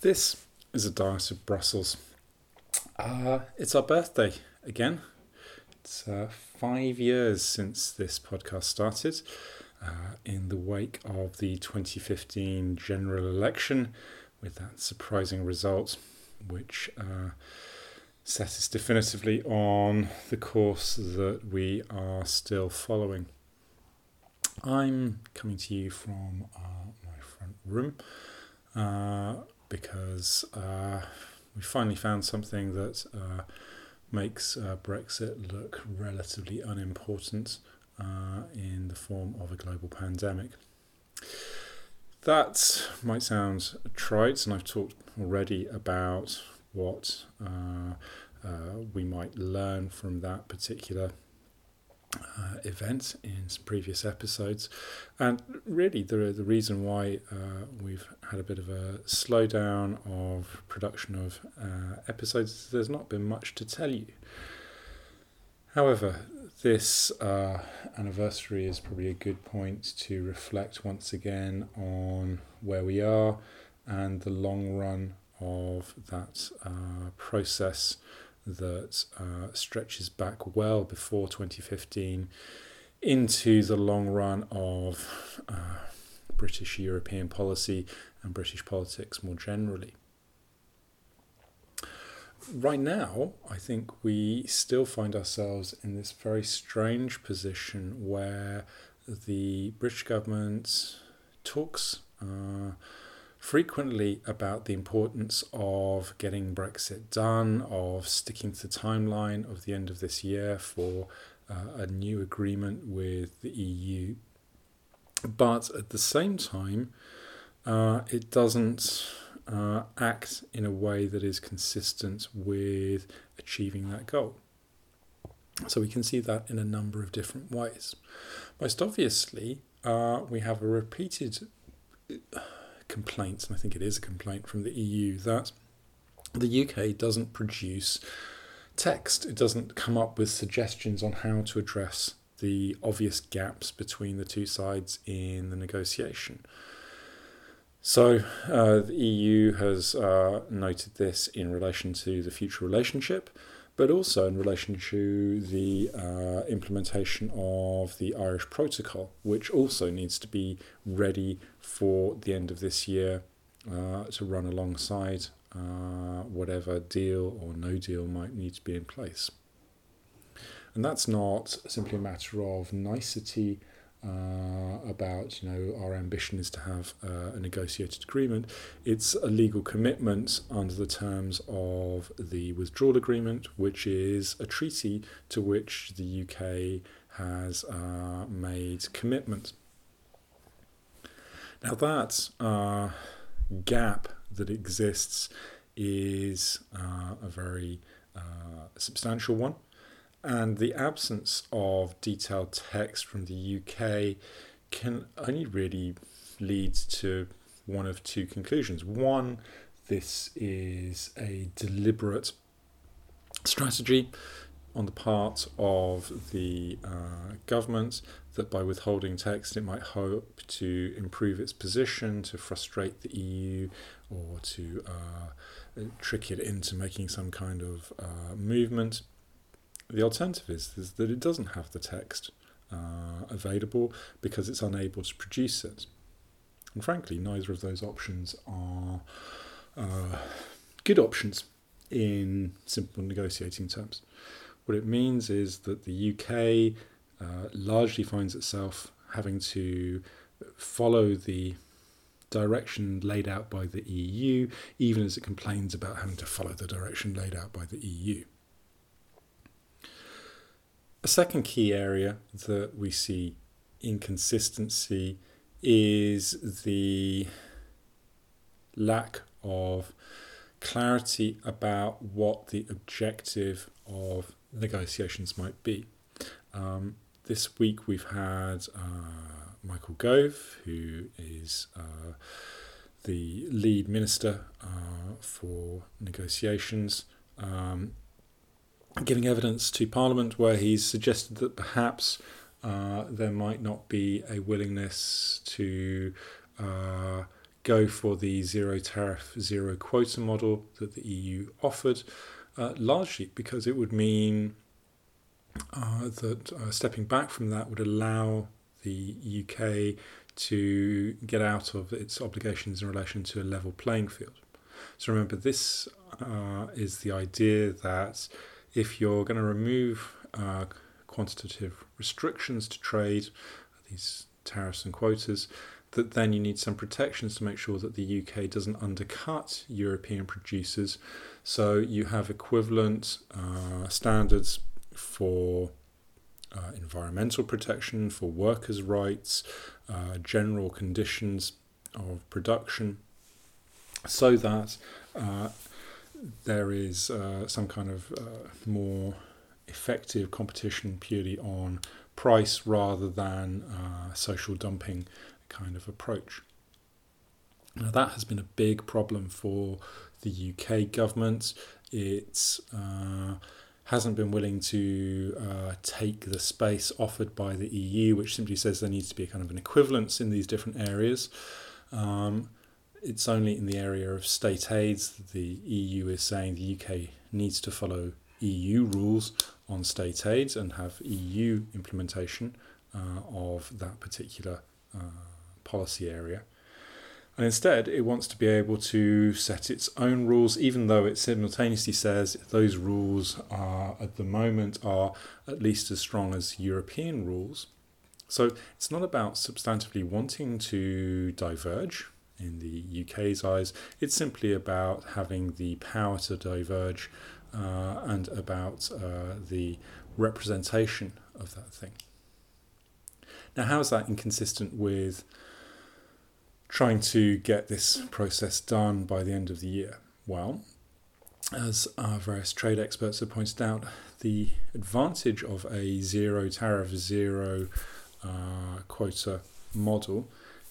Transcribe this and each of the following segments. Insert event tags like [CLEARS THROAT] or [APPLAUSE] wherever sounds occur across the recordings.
This is a diet of Brussels. Uh, it's our birthday again. It's uh, five years since this podcast started. Uh, in the wake of the 2015 general election, with that surprising result, which uh, set us definitively on the course that we are still following. I'm coming to you from uh, my front room uh, because uh, we finally found something that uh, makes uh, Brexit look relatively unimportant uh, in the form of a global pandemic. That might sound trite, and I've talked already about what uh, uh, we might learn from that particular uh, event in some previous episodes. And really, the, the reason why uh, we've had a bit of a slowdown of production of uh, episodes is there's not been much to tell you. However, this uh, anniversary is probably a good point to reflect once again on where we are and the long run of that uh, process that uh, stretches back well before 2015 into the long run of uh, British European policy and British politics more generally. Right now, I think we still find ourselves in this very strange position where the British government talks. Uh, frequently about the importance of getting Brexit done, of sticking to the timeline of the end of this year for uh, a new agreement with the EU. But at the same time, uh, it doesn't uh, act in a way that is consistent with achieving that goal. So we can see that in a number of different ways. Most obviously, uh, we have a repeated complaints, and I think it is a complaint from the EU, that the UK doesn't produce text. It doesn't come up with suggestions on how to address the obvious gaps between the two sides in the negotiation. So, uh, the EU has uh, noted this in relation to the future relationship, but also in relation to the uh, implementation of the Irish Protocol, which also needs to be ready for the end of this year uh, to run alongside uh, whatever deal or no deal might need to be in place. And that's not simply a matter of nicety uh, about you know our ambition is to have uh, a negotiated agreement. It's a legal commitment under the terms of the withdrawal agreement, which is a treaty to which the UK has uh, made commitment. Now that uh, gap that exists is uh, a very uh, substantial one and the absence of detailed text from the UK can only really lead to one of two conclusions. One, this is a deliberate strategy on the part of the uh, government that by withholding text it might hope to improve its position, to frustrate the EU, or to uh, trick it into making some kind of uh, movement. The alternative is, is that it doesn't have the text uh, available because it's unable to produce it. And frankly, neither of those options are uh, good options in simple negotiating terms. What it means is that the UK uh, largely finds itself having to follow the direction laid out by the EU, even as it complains about having to follow the direction laid out by the EU. A second key area that we see inconsistency is the lack of clarity about what the objective of negotiations might be. Um, this week we've had uh, Michael Gove, who is uh, the lead minister uh, for negotiations, um, giving evidence to Parliament where he's suggested that perhaps uh, there might not be a willingness to uh, go for the zero tariff, zero quota model that the EU offered, uh, largely because it would mean uh, that uh, stepping back from that would allow the UK to get out of its obligations in relation to a level playing field. So remember, this uh, is the idea that if you're going to remove uh, quantitative restrictions to trade, these tariffs and quotas, that then you need some protections to make sure that the UK doesn't undercut European producers. So you have equivalent uh, standards for uh, environmental protection, for workers' rights, uh, general conditions of production, so that uh, there is uh, some kind of uh, more effective competition purely on price rather than uh, social dumping kind of approach. Now, that has been a big problem for the UK government. It's hasn't been willing to uh, take the space offered by the EU, which simply says there needs to be a kind of an equivalence in these different areas. Um, it's only in the area of state aids that the EU is saying the UK needs to follow EU rules on state aids and have EU implementation uh, of that particular uh, policy area. And instead, it wants to be able to set its own rules, even though it simultaneously says those rules are, at the moment, are at least as strong as European rules. So it's not about substantively wanting to diverge in the UK's eyes, it's simply about having the power to diverge uh, and about uh, the representation of that thing. Now, how is that inconsistent with trying to get this process done by the end of the year? Well, as our various trade experts have pointed out, the advantage of a zero tariff, zero uh, quota model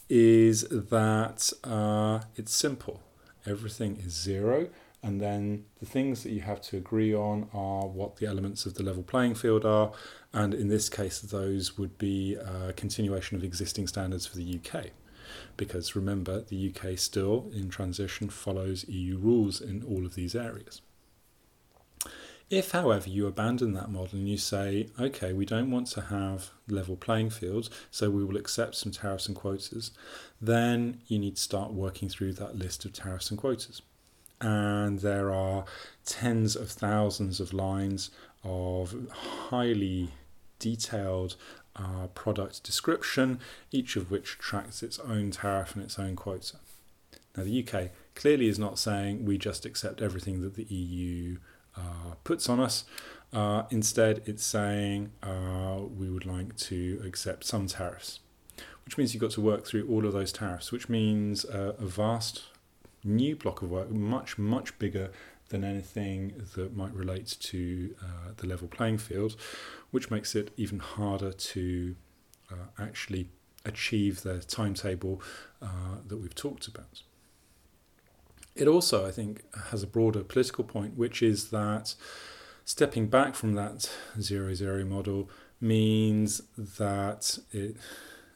is that uh, it's simple. Everything is zero, and then the things that you have to agree on are what the elements of the level playing field are, and in this case, those would be a continuation of existing standards for the UK because remember, the UK still, in transition, follows EU rules in all of these areas. If, however, you abandon that model and you say, okay, we don't want to have level playing fields, so we will accept some tariffs and quotas, then you need to start working through that list of tariffs and quotas. And there are tens of thousands of lines of highly detailed uh, product description, each of which tracks its own tariff and its own quota. Now, the UK clearly is not saying we just accept everything that the EU uh, puts on us. Uh, instead, it's saying uh, we would like to accept some tariffs, which means you've got to work through all of those tariffs, which means a vast new block of work, much, much bigger than anything that might relate to uh, the level playing field, which makes it even harder to uh, actually achieve the timetable uh, that we've talked about. It also, I think, has a broader political point, which is that stepping back from that zero zero model means that it,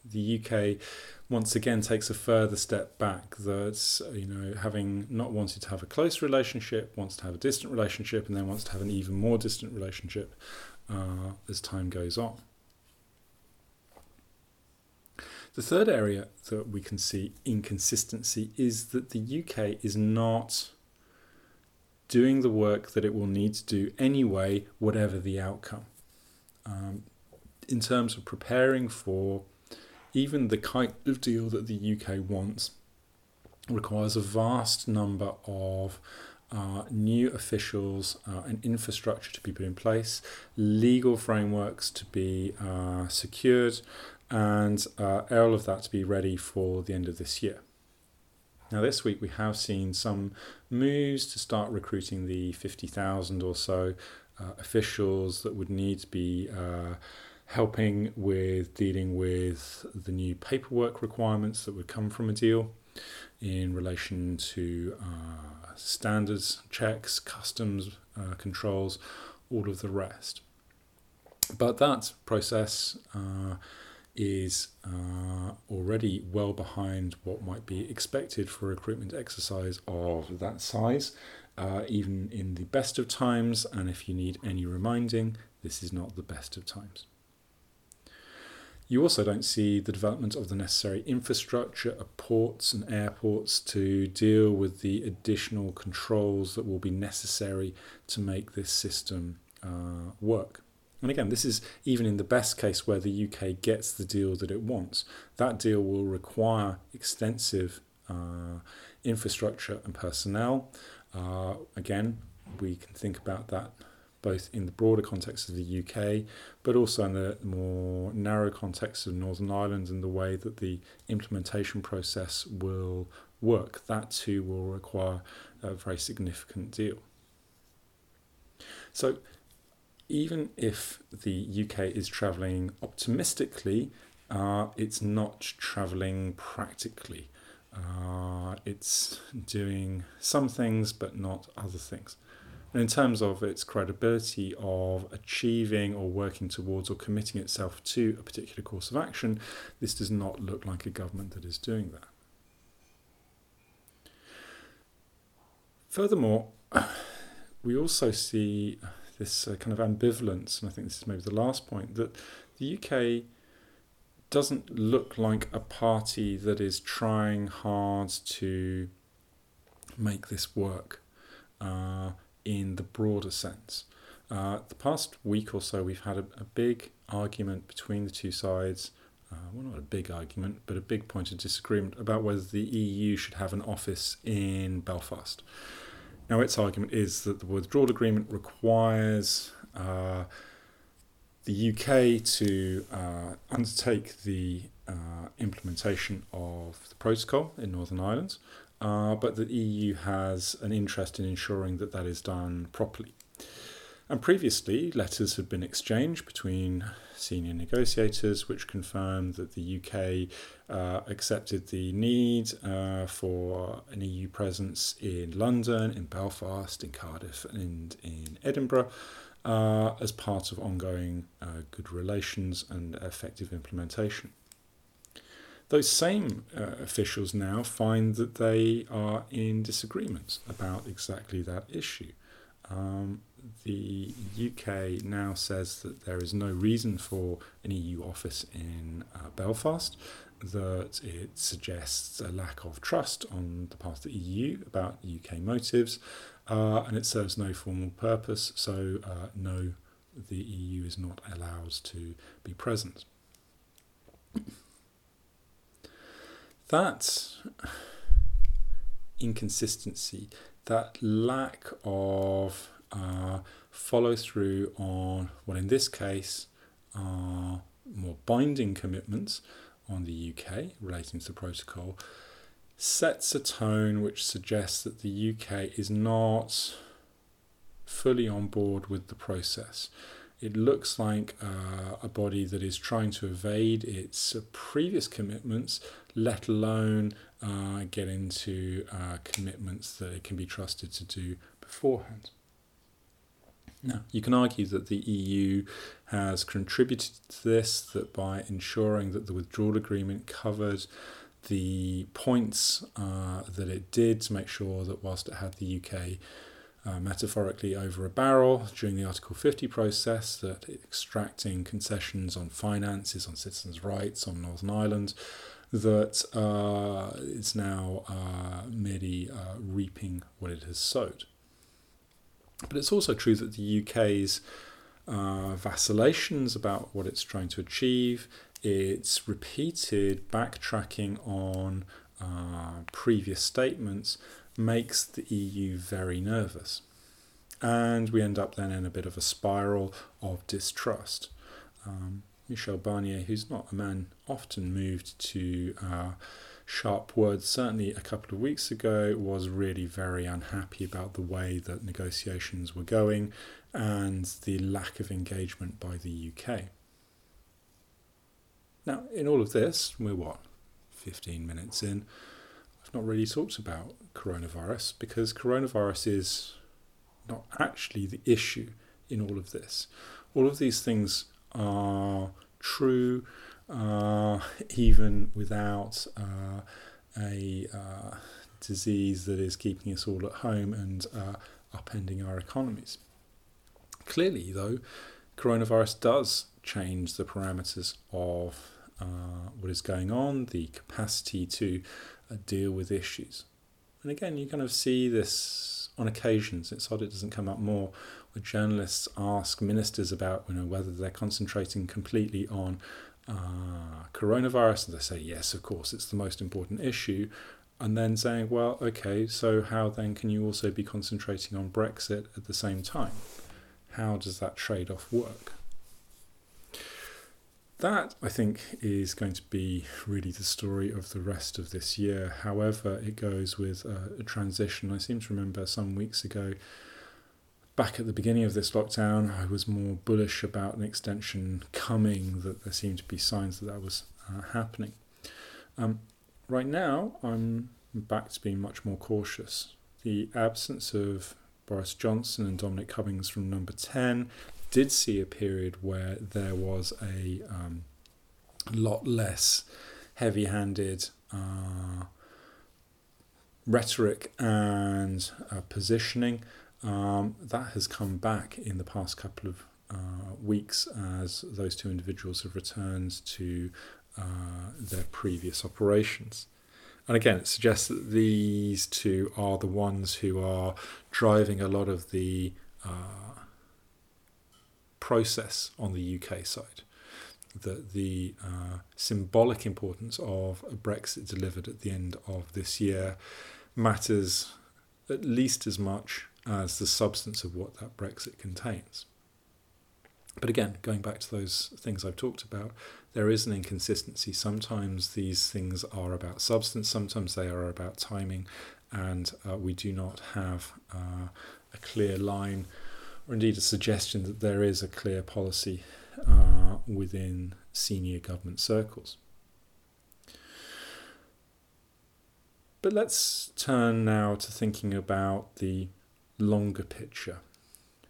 the UK once again takes a further step back. That you know, having not wanted to have a close relationship, wants to have a distant relationship, and then wants to have an even more distant relationship uh, as time goes on. The third area that we can see inconsistency is that the UK is not doing the work that it will need to do anyway, whatever the outcome. Um, in terms of preparing for even the kind of deal that the UK wants, requires a vast number of uh, new officials uh, and infrastructure to be put in place, legal frameworks to be uh, secured, and uh, all of that to be ready for the end of this year. Now, this week we have seen some moves to start recruiting the 50,000 or so uh, officials that would need to be uh, helping with dealing with the new paperwork requirements that would come from a deal in relation to uh, standards checks, customs uh, controls, all of the rest. But that process uh, is uh, already well behind what might be expected for a recruitment exercise of that size, uh, even in the best of times. And if you need any reminding, this is not the best of times. You also don't see the development of the necessary infrastructure of ports and airports to deal with the additional controls that will be necessary to make this system uh, work. And again, this is even in the best case where the UK gets the deal that it wants. That deal will require extensive uh, infrastructure and personnel. Uh, again, we can think about that both in the broader context of the UK, but also in the more narrow context of Northern Ireland and the way that the implementation process will work. That too will require a very significant deal. So, even if the UK is travelling optimistically, uh, it's not travelling practically. Uh, it's doing some things but not other things. And in terms of its credibility of achieving or working towards or committing itself to a particular course of action, this does not look like a government that is doing that. Furthermore, [CLEARS THROAT] we also see this uh, kind of ambivalence, and I think this is maybe the last point, that the UK doesn't look like a party that is trying hard to make this work uh, in the broader sense. Uh, the past week or so, we've had a, a big argument between the two sides. Uh, well, not a big argument, but a big point of disagreement about whether the EU should have an office in Belfast. Now, its argument is that the withdrawal agreement requires uh, the UK to uh, undertake the uh, implementation of the protocol in Northern Ireland, uh, but the EU has an interest in ensuring that that is done properly. And previously, letters had been exchanged between senior negotiators, which confirmed that the UK uh, accepted the need uh, for an EU presence in London, in Belfast, in Cardiff, and in Edinburgh. Uh, as part of ongoing uh, good relations and effective implementation. Those same uh, officials now find that they are in disagreement about exactly that issue. Um, the UK now says that there is no reason for an EU office in uh, Belfast, that it suggests a lack of trust on the part of the EU about UK motives, uh, and it serves no formal purpose, so uh, no, the EU is not allowed to be present. That inconsistency, that lack of uh, follow through on what in this case are more binding commitments on the UK relating to the protocol sets a tone which suggests that the UK is not fully on board with the process. It looks like uh, a body that is trying to evade its previous commitments, let alone uh, get into uh, commitments that it can be trusted to do beforehand. Now, you can argue that the EU has contributed to this, that by ensuring that the withdrawal agreement covered the points uh, that it did to make sure that whilst it had the UK uh, metaphorically over a barrel during the Article 50 process, that extracting concessions on finances, on citizens' rights, on Northern Ireland, that uh, it's now uh, merely uh, reaping what it has sowed. But it's also true that the UK's uh, vacillations about what it's trying to achieve, its repeated backtracking on uh, previous statements, makes the EU very nervous. And we end up then in a bit of a spiral of distrust. Um, Michel Barnier, who's not a man often moved to uh, sharp words, certainly a couple of weeks ago, was really very unhappy about the way that negotiations were going and the lack of engagement by the UK. Now, in all of this, we're what, 15 minutes in, I've not really talked about coronavirus because coronavirus is not actually the issue in all of this. All of these things are true even without uh, a uh, disease that is keeping us all at home and uh, upending our economies. Clearly, though, coronavirus does change the parameters of uh, what is going on, the capacity to uh, deal with issues. And again, you kind of see this on occasions. It's odd it doesn't come up more where journalists ask ministers about you know whether they're concentrating completely on uh, coronavirus, and they say yes, of course, it's the most important issue, and then saying, well, okay, so how then can you also be concentrating on Brexit at the same time? How does that trade off work? That, I think, is going to be really the story of the rest of this year. However, it goes with a, a transition. I seem to remember some weeks ago, back at the beginning of this lockdown, I was more bullish about an extension coming, that there seemed to be signs that that was uh, happening. Um, right now, I'm back to being much more cautious. The absence of Boris Johnson and Dominic Cummings from number 10 did see a period where there was a um, lot less heavy handed uh, rhetoric and uh, positioning. Um, that has come back in the past couple of uh, weeks as those two individuals have returned to uh, their previous operations. And again, it suggests that these two are the ones who are driving a lot of the uh, process on the UK side. That the uh, symbolic importance of a Brexit delivered at the end of this year matters at least as much as the substance of what that Brexit contains. But again, going back to those things I've talked about, there is an inconsistency. Sometimes these things are about substance, sometimes they are about timing, and uh, we do not have uh, a clear line or indeed a suggestion that there is a clear policy uh, within senior government circles. But let's turn now to thinking about the longer picture.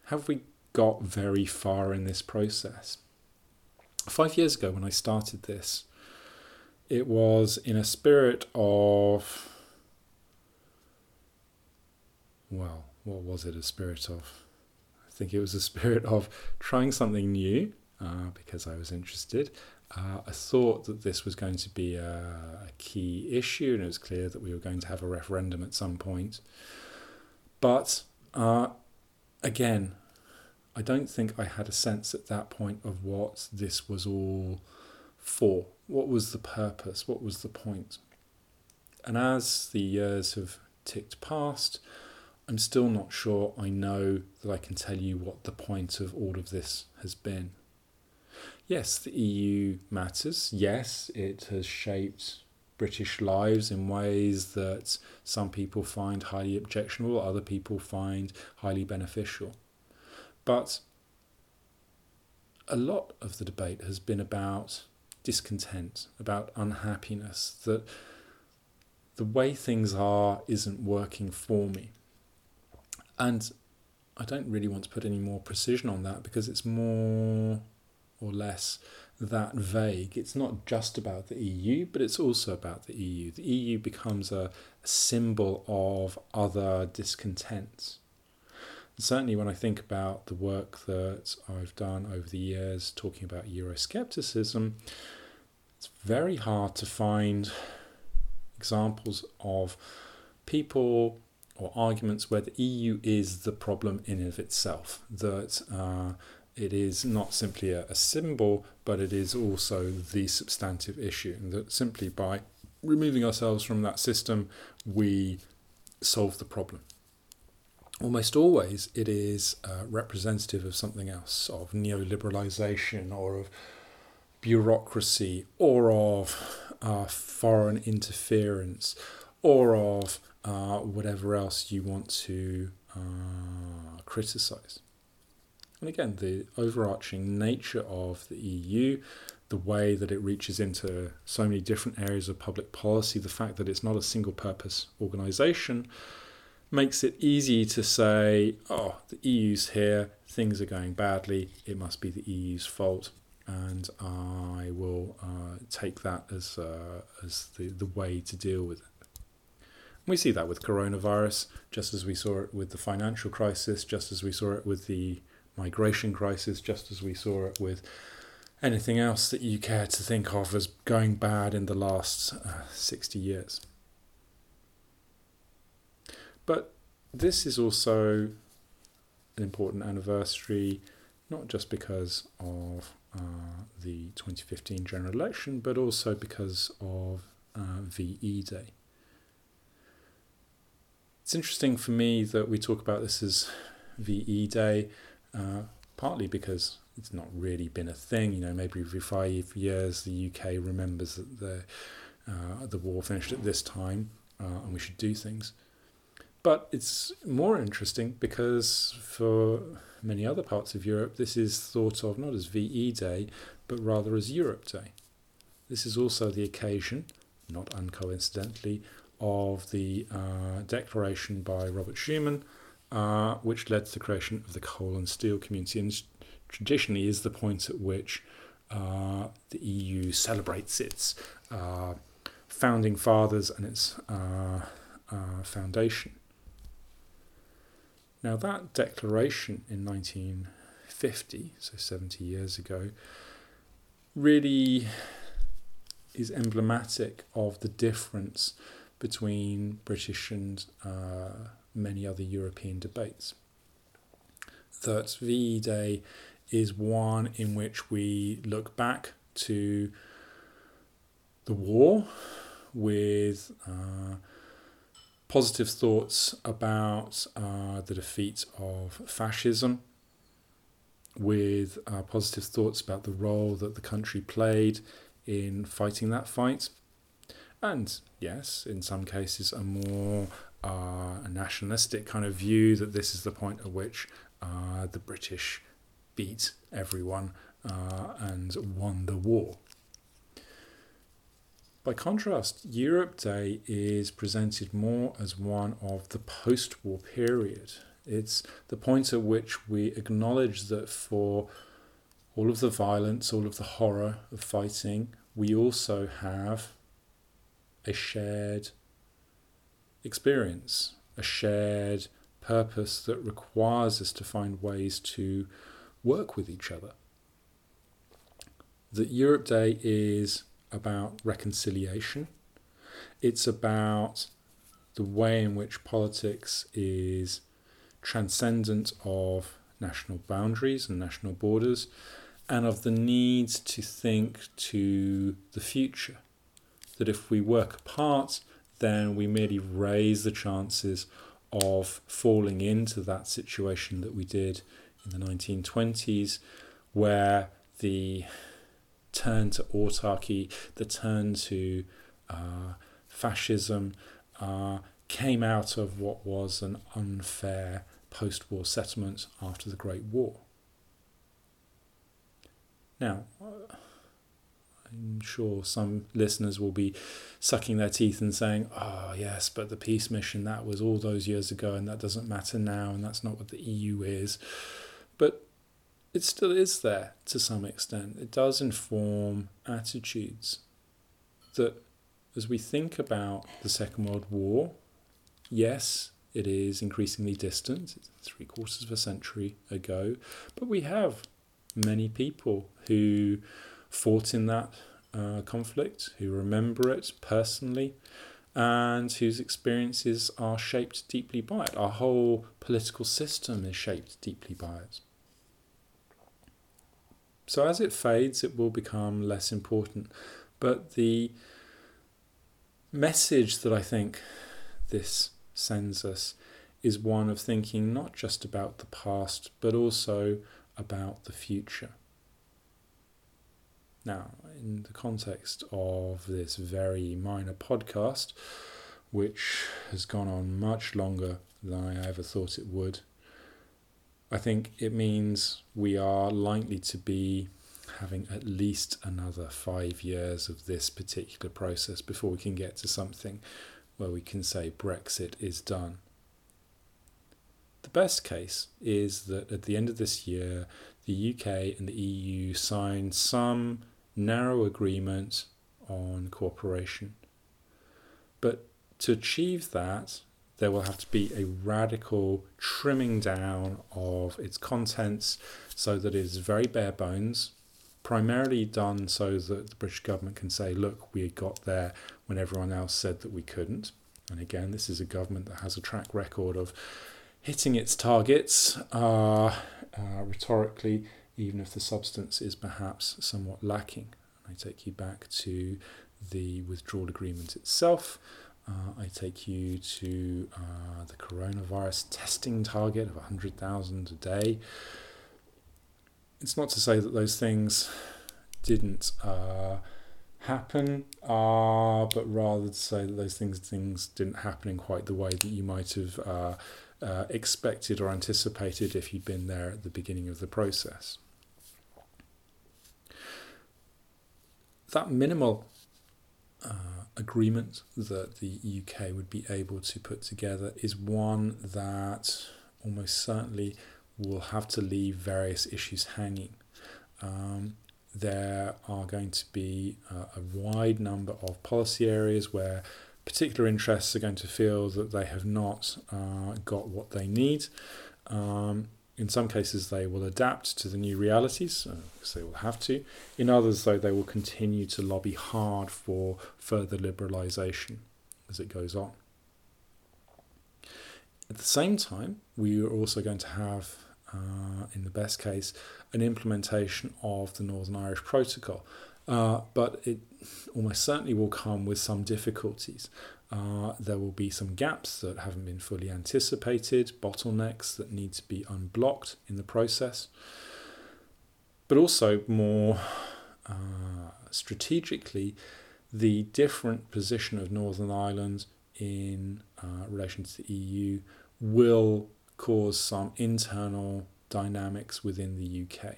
Have we got very far in this process? Five years ago, when I started this, it was in a spirit of, well, what was it a spirit of? I think it was a [LAUGHS] spirit of trying something new uh, because I was interested. Uh, I thought that this was going to be a, a, key issue, and it was clear that we were going to have a referendum at some point. But uh, again, I don't think I had a sense at that point of what this was all for. What was the purpose? What was the point? And as the years have ticked past, I'm still not sure I know that I can tell you what the point of all of this has been. Yes, the EU matters. Yes, it has shaped British lives in ways that some people find highly objectionable, other people find highly beneficial. But a lot of the debate has been about discontent, about unhappiness, that the way things are isn't working for me. And I don't really want to put any more precision on that because it's more or less that vague. It's not just about the EU, but it's also about the EU. The EU becomes a, a symbol of other discontents. And certainly, when I think about the work that I've done over the years talking about Euroscepticism, it's very hard to find examples of people or arguments where the EU is the problem in and of itself, that uh, it is not simply a, a, symbol, but it is also the substantive issue, and that simply by removing ourselves from that system, we solve the problem. Almost always, it is uh, representative of something else, of neoliberalization or of bureaucracy or of uh, foreign interference or of uh, whatever else you want to uh, criticize. And again, the overarching nature of the EU, the way that it reaches into so many different areas of public policy, the fact that it's not a single purpose organization, makes it easy to say, oh, the EU's here, things are going badly, it must be the EU's fault. and I will uh, take that as uh, as the, the way to deal with it. We see that with coronavirus, just as we saw it with the financial crisis, just as we saw it with the migration crisis, just as we saw it with anything else that you care to think of as going bad in the last uh, 60 years. But this is also an important anniversary, not just because of uh, the 2015 general election, but also because of uh, VE Day. It's interesting for me that we talk about this as VE Day, uh, partly because it's not really been a thing. You know, maybe every five years the UK remembers that the uh, the war finished at this time, uh, and we should do things. But it's more interesting because for many other parts of Europe, this is thought of not as VE Day, but rather as Europe Day. This is also the occasion, not uncoincidentally, of the uh, declaration by Robert Schuman, uh, which led to the creation of the coal and steel community, and traditionally is the point at which uh, the EU celebrates its uh, founding fathers and its uh, uh, foundation. Now, that declaration in 1950, so 70 years ago, really is emblematic of the difference between British and uh, many other European debates. That VE Day is one in which we look back to the war with uh, positive thoughts about uh, the defeat of fascism, with uh, positive thoughts about the role that the country played in fighting that fight. And yes, in some cases, a more uh, nationalistic kind of view that this is the point at which uh, the British beat everyone uh, and won the war. By contrast, Europe Day is presented more as one of the post war period. It's the point at which we acknowledge that for all of the violence, all of the horror of fighting, we also have a shared experience, a shared purpose that requires us to find ways to work with each other. That Europe Day is about reconciliation. It's about the way in which politics is transcendent of national boundaries and national borders and of the need to think to the future. That if we work apart, then we merely raise the chances of falling into that situation that we did in the 1920s, where the turn to autarky, the turn to uh, fascism, uh, came out of what was an unfair post war settlement after the Great War. Now, I'm sure some listeners will be sucking their teeth and saying, oh, yes, but the peace mission, that was all those years ago and that doesn't matter now and that's not what the EU is. But it still is there to some extent. It does inform attitudes that as we think about the Second World War, yes, it is increasingly distant, it's three quarters of a century ago, but we have many people who fought in that uh, conflict, who remember it personally, and whose experiences are shaped deeply by it. Our whole political system is shaped deeply by it. So as it fades, it will become less important. But the message that I think this sends us is one of thinking not just about the past, but also about the future. Now, in the context of this very minor podcast, which has gone on much longer than I ever thought it would, I think it means we are likely to be having at least another five years of this particular process before we can get to something where we can say Brexit is done. The best case is that at the end of this year, the UK and the EU sign some narrow agreement on cooperation. But to achieve that, there will have to be a radical trimming down of its contents so that it is very bare bones, primarily done so that the British government can say, look, we got there when everyone else said that we couldn't. And again, this is a government that has a track record of hitting its targets uh, uh, rhetorically, even if the substance is perhaps somewhat lacking. I take you back to the withdrawal agreement itself. Uh, I take you to uh, the coronavirus testing target of 100,000 a day. It's not to say that those things didn't uh, happen, uh, but rather to say that those things things didn't happen in quite the way that you might have uh, expected or anticipated if you'd been there at the beginning of the process. That minimal uh, agreement that the UK would be able to put together is one that almost certainly will have to leave various issues hanging. Um, there are going to be uh, a wide number of policy areas where particular interests are going to feel that they have not uh, got what they need. Um, in some cases, they will adapt to the new realities, because uh, they will have to. In others, though, they will continue to lobby hard for further liberalisation as it goes on. At the same time, we are also going to have, uh, in the best case, an implementation of the Northern Irish Protocol. Uh, but it almost certainly will come with some difficulties. Uh, there will be some gaps that haven't been fully anticipated, bottlenecks that need to be unblocked in the process, but also more uh, strategically, the different position of Northern Ireland in uh, relation to the EU will cause some internal dynamics within the UK.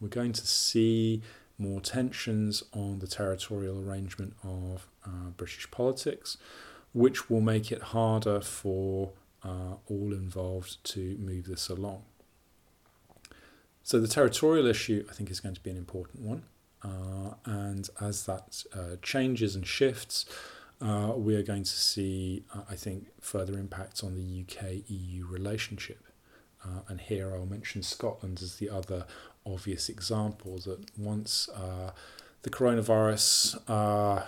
We're going to see more tensions on the territorial arrangement of uh, British politics, which will make it harder for uh, all involved to move this along. So, the territorial issue, I think, is going to be an important one. Uh, and as that uh, changes and shifts, uh, we are going to see, uh, I think, further impacts on the UK EU relationship. Uh, and here I'll mention Scotland as the other obvious example that once uh, the coronavirus uh,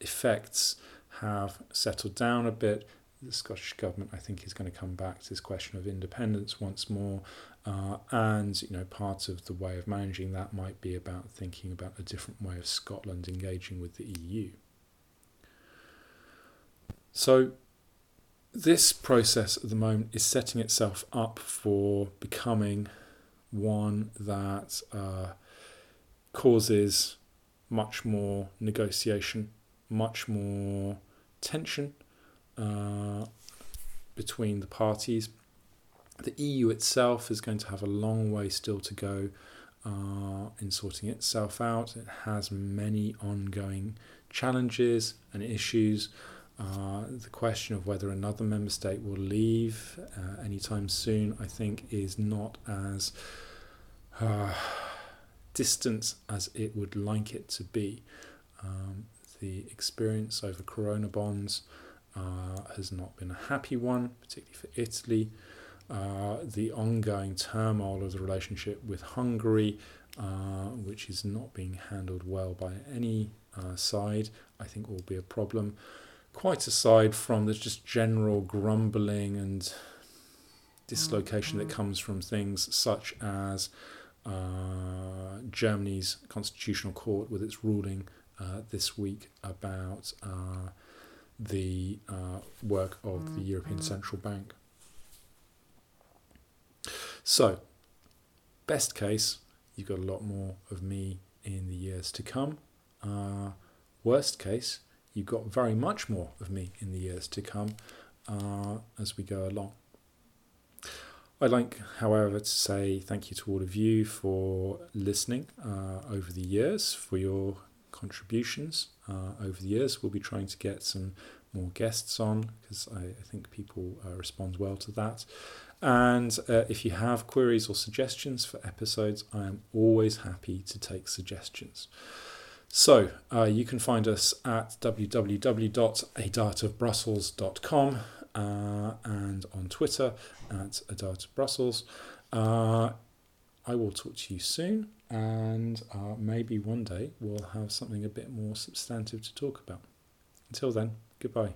effects have settled down a bit, the Scottish government, I think, is going to come back to this question of independence once more. Uh, and you know, part of the way of managing that might be about thinking about a different way of Scotland engaging with the EU. So, this process at the moment is setting itself up for becoming one that uh, causes much more negotiation, much more tension uh, between the parties. The EU itself is going to have a long way still to go uh, in sorting itself out. It has many ongoing challenges and issues. Uh, the question of whether another member state will leave uh, anytime soon, I think, is not as uh, distant as it would like it to be. Um, the experience over Corona bonds uh, has not been a happy one, particularly for Italy. Uh, the ongoing turmoil of the relationship with Hungary, which is not being handled well by any side, I think will be a problem. Quite aside from the just general grumbling and dislocation that mm-hmm. comes from things such as uh, Germany's constitutional court with its ruling uh, this week about uh, the uh, work of the European mm-hmm. Central Bank. So, best case, you've got a lot more of me in the years to come. Uh, worst case, you've got very much more of me in the years to come uh, as we go along. I'd like, however, to say thank you to all of you for listening uh, over the years, for your contributions uh, over the years. We'll be trying to get some more guests on because I, I think people uh, respond well to that. And uh, if you have queries or suggestions for episodes, I am always happy to take suggestions. So uh, you can find us at www.adietofbrussels.com uh, and on Twitter at adietofbrussels. Uh, I will talk to you soon, and uh, maybe one day we'll have something a bit more substantive to talk about. Until then, goodbye.